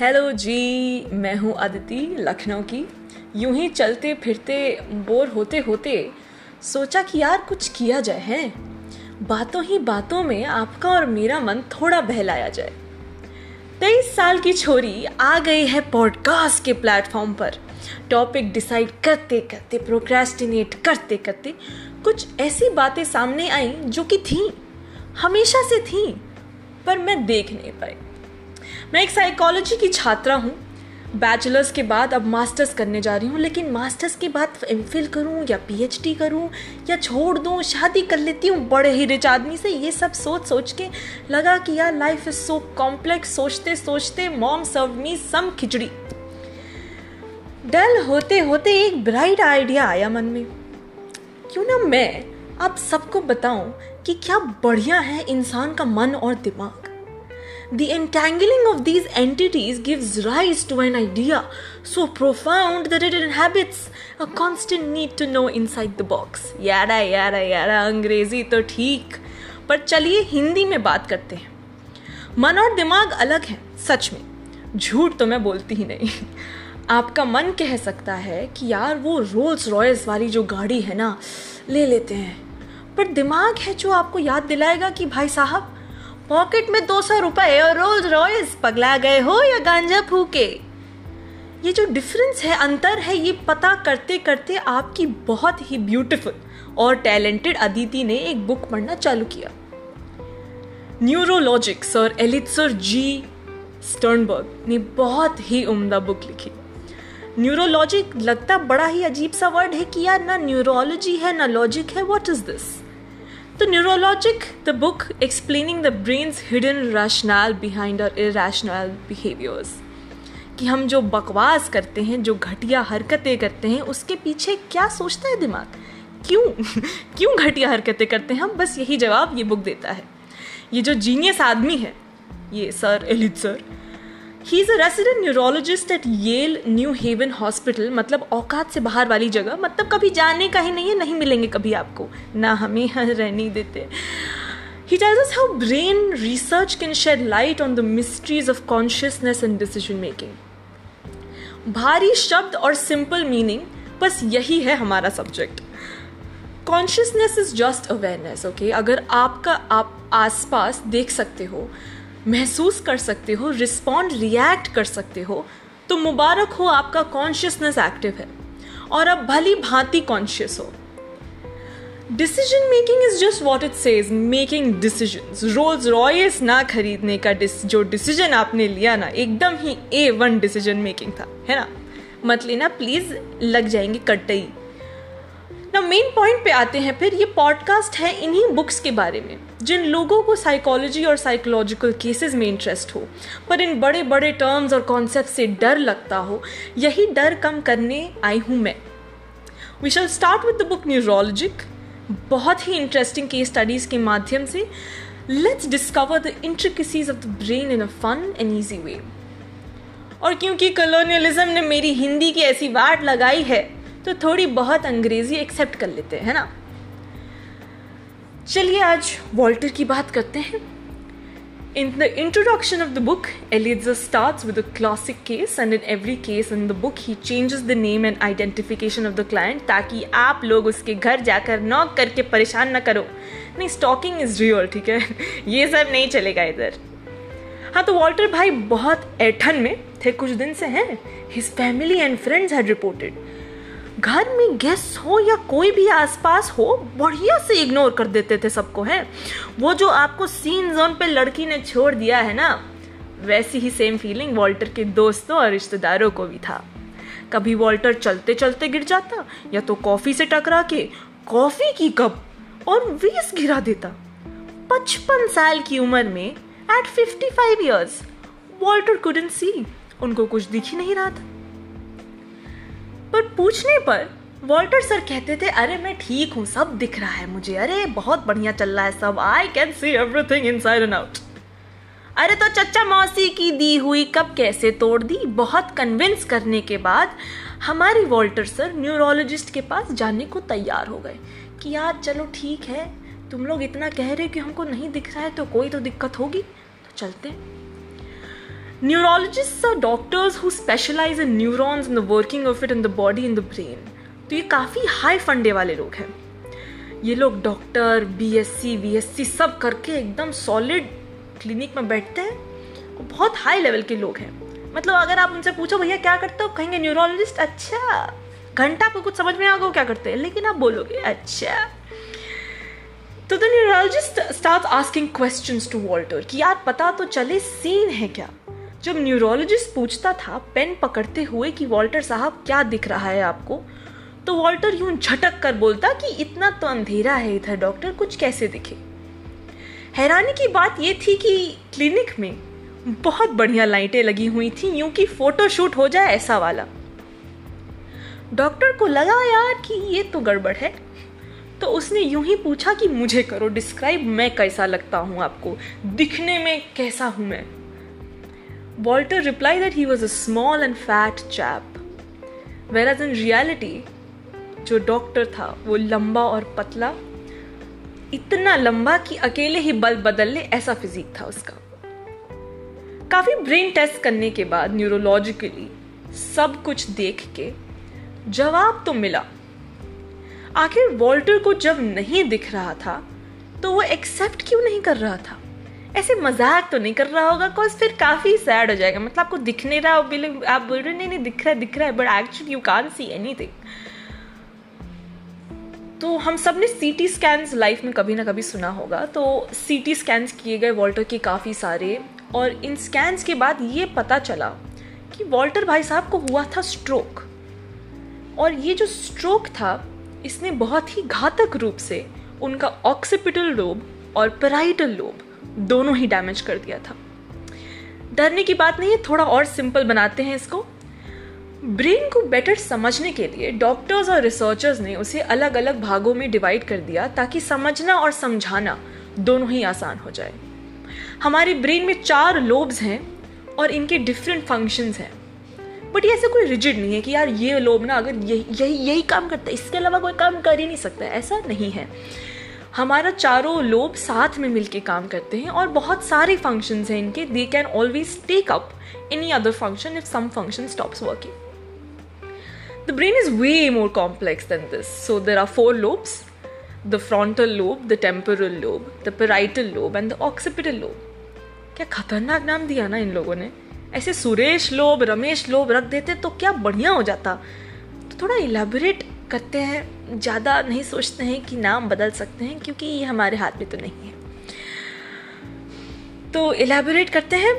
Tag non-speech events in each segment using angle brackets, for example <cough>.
Hello जी, मैं हूँ अदिति लखनऊ की। यूँ ही चलते फिरते, बोर होते होते सोचा कि यार कुछ किया जाए, है? बातों ही बातों में आपका और मेरा मन थोड़ा बहलाया जाए। तेईस साल की छोरी आ गई है पॉडकास्ट के प्लेटफॉर्म पर। टॉपिक डिसाइड करते करते प्रोक्रेस्टिनेट करते करते कुछ ऐसी बातें सामने आई जो कि थी, हमेशा से थी, पर मैं देख नहीं पाई। मैं एक साइकोलॉजी की छात्रा हूँ। बैचलर्स के बाद अब मास्टर्स करने जा रही हूँ, लेकिन मास्टर्स के बाद एम फिल करूँ या पीएचडी करूँ या छोड़ दूँ, शादी कर लेती हूँ बड़े ही रिच आदमी से। ये सब सोच सोच के लगा कि यार लाइफ इज़ सो कॉम्प्लेक्स सोचते सोचते मॉम सर्व मी सम खिचड़ी। डल होते होते एक ब्राइट आइडिया आया मन में। क्यों ना मैं आप सबको बताऊँ कि क्या बढ़िया है इंसान का मन और दिमाग? The entangling of these entities gives rise to an idea so profound that it inhabits a constant need to know inside the box. यारा यारा यारा, अंग्रेज़ी तो ठीक। पर चलिए हिंदी में बात करते हैं। मन और दिमाग अलग हैं, सच में। झूठ तो मैं बोलती ही नहीं। आपका मन कह सकता है कि यार वो रोल्स रॉयल्स वाली जो गाड़ी है ना, ले लेते हैं। पर दिमाग है जो आपको याद दिलाएगा कि भाई साहब पॉकेट में दो सौ रुपए और रोज रॉयस पगला गए हो या गांजा फूके? ये जो डिफरेंस है, अंतर है, ये पता करते करते आपकी बहुत ही ब्यूटीफुल और टैलेंटेड अदिति ने एक बुक पढ़ना चालू किया। न्यूरोलॉजिक सर एलिट्सर जी स्टर्नबर्ग ने बहुत ही उम्दा बुक लिखी। न्यूरोलॉजिक लगता बड़ा ही अजीब सा वर्ड है कि यार ना न्यूरोलॉजी है, ना लॉजिक है what is this The Neurologic, the book explaining the brain's hidden rationale behind our irrational behaviors. कि हम जो बकवास करते हैं जो घटिया हरकतें करते हैं उसके पीछे क्या सोचता है दिमाग? क्यों? <laughs> क्यों घटिया हरकतें करते हैं हम? बस यही जवाब ये बुक देता है। ये जो जीनियस आदमी है ये sir elite sir he is a resident neurologist at Yale New Haven hospital मतलब औकात से बाहर वाली जगह। मतलब कभी जाने का ही नहीं है, नहीं मिलेंगे कभी आपको। ना हमें यहाँ रहने देते। He tells us how brain research can shed light on the mysteries of consciousness and decision making. भारी शब्द और सिंपल मीनिंग बस यही है हमारा subject consciousness is just awareness okay अगर आपका आप आसपास देख सकते हो महसूस कर सकते हो रिस्पॉन्ड रिएक्ट कर सकते हो तो मुबारक हो आपका कॉन्शियसनेस एक्टिव है। और अब भली भांति कॉन्शियस हो। Decision making is just what it says making decision Rolls Royce ना खरीदने का जो डिसीज़न आपने लिया ना, एकदम ही ए वन डिसीज़न मेकिंग था, है ना? मत लेना प्लीज़ लग जाएँगे कटई। ना मेन पॉइंट पे आते हैं फिर, ये पॉडकास्ट है इन्हीं बुक्स के बारे में, जिन लोगों को साइकोलॉजी और साइकोलॉजिकल केसेस में इंटरेस्ट हो। पर इन बड़े बड़े टर्म्स और कॉन्सेप्ट से डर लगता हो, यही डर कम करने आई हूँ मैं। We shall start with the book neurologic बहुत ही इंटरेस्टिंग केस स्टडीज़ के माध्यम से। Let's discover the intricacies of the brain in a fun and easy way और क्योंकि कॉलोनियलिज्म ने मेरी हिंदी की ऐसी वाट लगाई है तो थोड़ी बहुत अंग्रेज़ी एक्सेप्ट कर लेते हैं ना? चलिए आज वॉल्टर की बात करते हैं। In the introduction of the book, Eliezer starts with a classic case, and in every case in the book, he changes the name and identification of the client ताकि आप लोग उसके घर जाकर नॉक करके परेशान ना करो। नहीं स्टॉकिंग इज़ रियल ठीक है? <laughs> ये सब नहीं चलेगा इधर। हाँ तो वॉल्टर भाई बहुत ऐठन में थे कुछ दिन से हैं। His family and friends had reported घर में गेस्ट हो या कोई भी आसपास हो, बढ़िया से इग्नोर कर देते थे सबको, है? वो जो आपको सीन जोन पे लड़की ने छोड़ दिया है ना, वैसी ही सेम फीलिंग वॉल्टर के दोस्तों और रिश्तेदारों को भी था। कभी वॉल्टर चलते चलते गिर जाता, या तो कॉफ़ी से टकरा के कॉफ़ी की कप और वेस गिरा देता। पचपन साल की उम्र में at fifty five years Walter Kudan सी उनको कुछ दिख ही नहीं रहा था। पूछने पर वॉल्टर सर कहते थे, अरे, मैं ठीक हूँ, सब दिख रहा है मुझे। अरे, बहुत बढ़िया चल रहा है सब। I can see everything inside and out अरे तो चचा मौसी की दी हुई कब कैसे तोड़ दी? बहुत कन्विंस करने के बाद हमारी वॉल्टर सर न्यूरोलॉजिस्ट के पास जाने को तैयार हो गए कि, यार, चलो ठीक है, तुम लोग इतना कह रहे हो कि हमको नहीं दिख रहा है तो कोई तो दिक्कत होगी। तो चलते neurologist are doctors who specialise in neurons in the working of it in the body in the brain तो ये काफ़ी हाई फंडे वाले लोग हैं। ये लोग doctor B S C S C सब करके एकदम सॉलिड क्लिनिक में बैठते हैं। वो बहुत हाई लेवल के लोग हैं। मतलब अगर आप उनसे पूछो, भैया, क्या करते हो? कहेंगे न्यूरोलॉजिस्ट अच्छा। घंटा आपको कुछ समझ में आ गया क्या करते हैं? लेकिन आप बोलोगे अच्छा। तो the neurologist start asking questions to Walter कि, यार, पता तो चले सीन है क्या? जब न्यूरोलॉजिस्ट पूछता था पेन पकड़ते हुए कि वॉल्टर साहब क्या दिख रहा है आपको तो वॉल्टर यूँ झटक कर बोलता कि इतना तो अंधेरा है इधर, डॉक्टर कुछ कैसे दिखे। हैरानी की बात यह थी कि क्लिनिक में बहुत बढ़िया लाइटें लगी हुई थी, यूँ कि फ़ोटो शूट हो जाए ऐसा वाला। डॉक्टर को लगा यार कि ये तो गड़बड़ है। तो उसने यूँ ही पूछा कि मुझे करो, डिस्क्राइब मैं कैसा लगता हूँ आपको, दिखने में कैसा हूँ मैं? Reply that he was a small and fat chap whereas in reality जो डॉक्टर था, वो लंबा और पतला, इतना लंबा कि अकेले ही बल बदल ले, ऐसा फिजिक था उसका। काफ़ी ब्रेन टेस्ट करने के बाद न्यूरोलॉजिकली सब कुछ देख के जवाब तो मिला। आखिर वॉल्टर को जब नहीं दिख रहा था तो वो एक्सेप्ट क्यों नहीं कर रहा था? ऐसे मज़ाक तो नहीं कर रहा होगा कॉज फिर काफ़ी सैड हो जाएगा। मतलब आपको दिख नहीं रहा, आप बोल रहे, नहीं नहीं, दिख रहा है, दिख रहा है but actually you can see any तो हम सबने सी टी स्कैन्स लाइफ में कभी ना कभी सुना होगा। तो सी टी स्कैन्स किए गए वॉल्टर के काफ़ी सारे, और इन स्कैन्स के बाद ये पता चला कि वॉल्टर भाई साहब को हुआ था स्ट्रोक और ये जो स्ट्रोक था, इसने बहुत ही घातक रूप से उनका ऑक्सीपिटल लोब और पेराइटल लोब दोनों ही डैमेज कर दिया था। डरने की बात नहीं है, थोड़ा और सिंपल बनाते हैं इसको। ब्रेन को बेटर समझने के लिए डॉक्टर्स और रिसर्चर्स ने उसे अलग अलग भागों में डिवाइड कर दिया ताकि समझना और समझाना दोनों ही आसान हो जाए। हमारे ब्रेन में चार लोब्स हैं और इनके डिफरेंट फ़ंक्शंस हैं। बट ये ऐसे कोई रिजिड नहीं है कि यार ये लोब ना अगर यही यही यही काम करता है, इसके अलावा कोई काम कर ही नहीं सकता ऐसा नहीं है। हमारा चारों लोब साथ में मिलके काम करते हैं और बहुत सारे फ़ंक्शंस हैं इनके they can always take up any other function if some function stops working the brain is way more complex than this so there are four lobes the frontal lobe the temporal lobe the parietal lobe and the occipital lobe क्या खतरनाक नाम दिया ना इन लोगों ने? ऐसे Suresh lobe, Ramesh lobe रख देते तो क्या बढ़िया हो जाता? तो थोड़ा इलेबोरेट करते हैं, ज़्यादा नहीं सोचते हैं कि नाम बदल सकते हैं, क्योंकि ये हमारे हाथ में तो नहीं है। तो इलेबोरेट करते हैं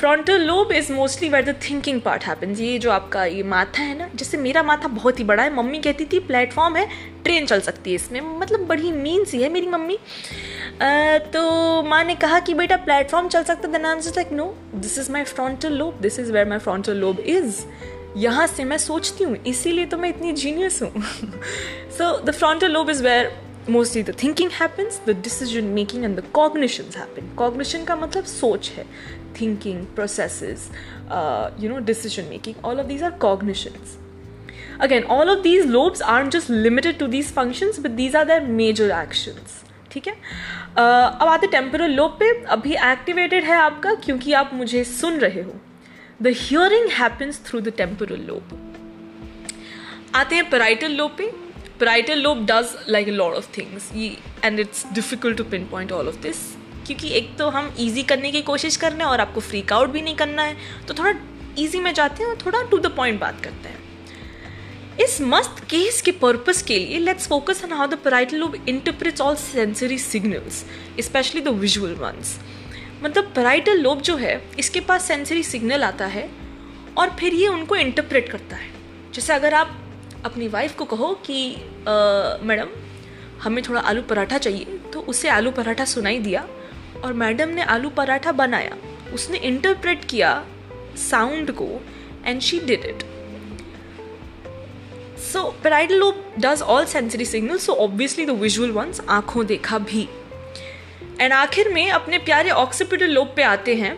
frontal lobe is mostly where the thinking part happens ये जो आपका ये माथा है ना जैसे मेरा माथा बहुत ही बड़ा है, मम्मी कहती थी प्लेटफॉर्म है ट्रेन चल सकती है इसमें। मतलब बड़ी मीन सी है मेरी मम्मी। तो माँ ने कहा कि, बेटा प्लेटफॉर्म चल सकता then I like know this is my frontal lobe this is where my frontal lobe is यहाँ से मैं सोचती हूँ, इसीलिए तो मैं इतनी जीनियस हूँ। So the frontal lobe is where mostly the thinking happens the decision making and the cognition happen cognition का मतलब सोच है thinking process you know decision making all of these are cognitions again all of these lobes are just limited to these function but these are their major action ठीक है? Uh, अब आते temporal lobe पे, अभी activated है आपका, क्योंकि आप मुझे सुन रहे हो। The hearing happens through the temporal lobe आते हैं पेराइटल लोब पे. Parietal lobe does like a of things and it's difficult to pinpoint all of this क्योंकि एक तो हम ईजी करने की कोशिश कर रहे हैं और आपको फ्रीक आउट भी नहीं करना है. तो थोड़ा ईजी में जाते हैं और थोड़ा टू द पॉइंट बात करते हैं. इस मस्त केस के पर्पस के लिए let's focus on how the parietal lobe interprets all sensory signals specially the visual ones मतलब पेराइटल लोब जो है, इसके पास सेंसरी सिग्नल आता है और फिर ये उनको इंटरप्रेट करता है। जैसे अगर आप अपनी वाइफ को कहो कि मैडम, हमें थोड़ा आलू पराठा चाहिए तो उसे आलू पराठा सुनाई दिया और मैडम ने आलू पराठा बनाया। उसने इंटरप्रेट किया साउंड को and she did it so parietal lobe does all sensory signal so obviously the visual ones आँखों देखा भी। एंड आखिर में अपने प्यारे ऑक्सीपिटल लोब पे आते हैं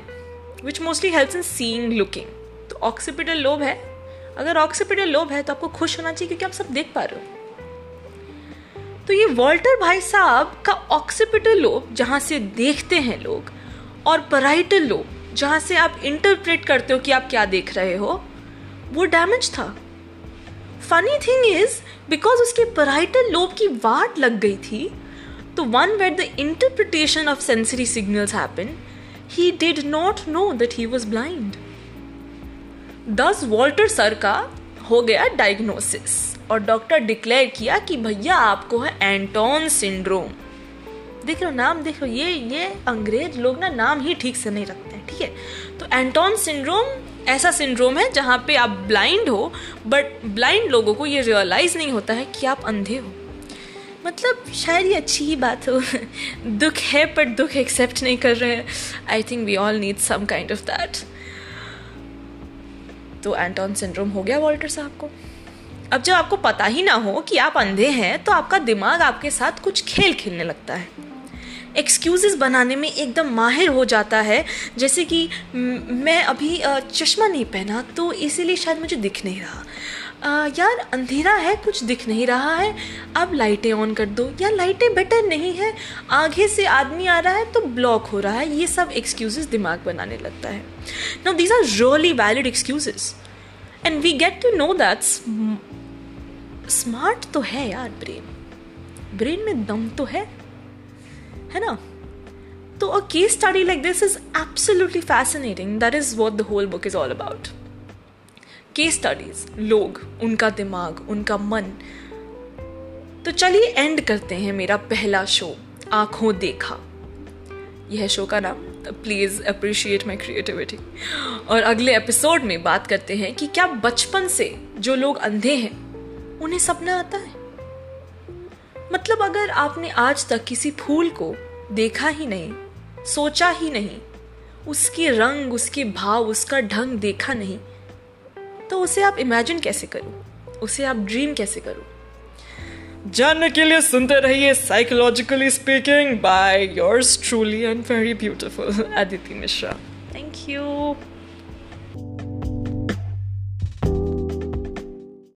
which mostly help in seeing looking तो ऑक्सीपिटल लोब है। अगर ऑक्सीपिटल लोब है तो आपको खुश होना चाहिए क्योंकि आप सब देख पा रहे हो। तो ये वॉल्टर भाई साहब का ऑक्सीपिटल लोब जहाँ से देखते हैं लोग, और पराइटल लोब जहाँ से आप इंटरप्रेट करते हो कि आप क्या देख रहे हो, वो डैमेज था। फनी थिंग इज़ बिकॉज़ उसके पराइटल लोब की वाट लग गई थी तो one wait the interpretation of sensory signals happen he did not know that he was blind दस वॉल्टर सर का हो गया डायग्नोसिस और डॉक्टर डिक्लेयर किया कि भैया आपको है एंटोन सिंड्रोम देख लो नाम देख लो ये ये अंग्रेज़ लोग ना नाम ही ठीक से नहीं रखते हैं, ठीक है? तो एंटोन सिंड्रोम ऐसा सिंड्रोम है जहाँ पे आप ब्लाइंड हो बट ब्लाइंड लोगों को ये रियलाइज़ नहीं होता है कि आप अंधे हो। मतलब शायद ये अच्छी ही बात हो। दुख है, पर दुख एक्सेप्ट नहीं कर रहे हैं। I think we all need some kind of that तो एंटोन सिंड्रोम हो गया वॉल्टर साहब को। अब जब आपको पता ही ना हो कि आप अंधे हैं तो आपका दिमाग आपके साथ कुछ खेल खेलने लगता है। एक्सक्यूज़ेस बनाने में एकदम माहिर हो जाता है, जैसे कि, मैं अभी चश्मा नहीं पहना तो इसीलिए शायद मुझे दिख नहीं रहा। आ, यार अंधेरा है कुछ दिख नहीं रहा है। अब लाइटें ऑन कर दो। या लाइटें बेटर नहीं है। आगे से आदमी आ रहा है तो ब्लॉक हो रहा है। ये सब एक्सक्यूजेस दिमाग बनाने लगता है। Now these are really valid excuses and we get to know that smart तो है यार ब्रेन ब्रेन में दम तो है। है ना? तो a case study like this is absolutely fascinating that is what the whole book is all about case studies लोग, उनका दिमाग, उनका मन। तो चलिए एंड करते हैं मेरा पहला शो आँखों देखा। यह शो का नाम प्लीज़ अप्रिशिएट माई क्रिएटिविटी और अगले एपिसोड में बात करते हैं कि क्या बचपन से जो लोग अंधे हैं, उन्हें सपना आता है? मतलब अगर आपने आज तक किसी फूल को देखा ही नहीं, सोचा ही नहीं, उसके रंग, उसके भाव, उसका ढंग देखा नहीं तो उसे आप इमेजिन कैसे करो? उसे आप ड्रीम कैसे करो? जानने के लिए सुनते रहिए psychologically speaking by yours truly and very beautiful Aditi Mishra thank you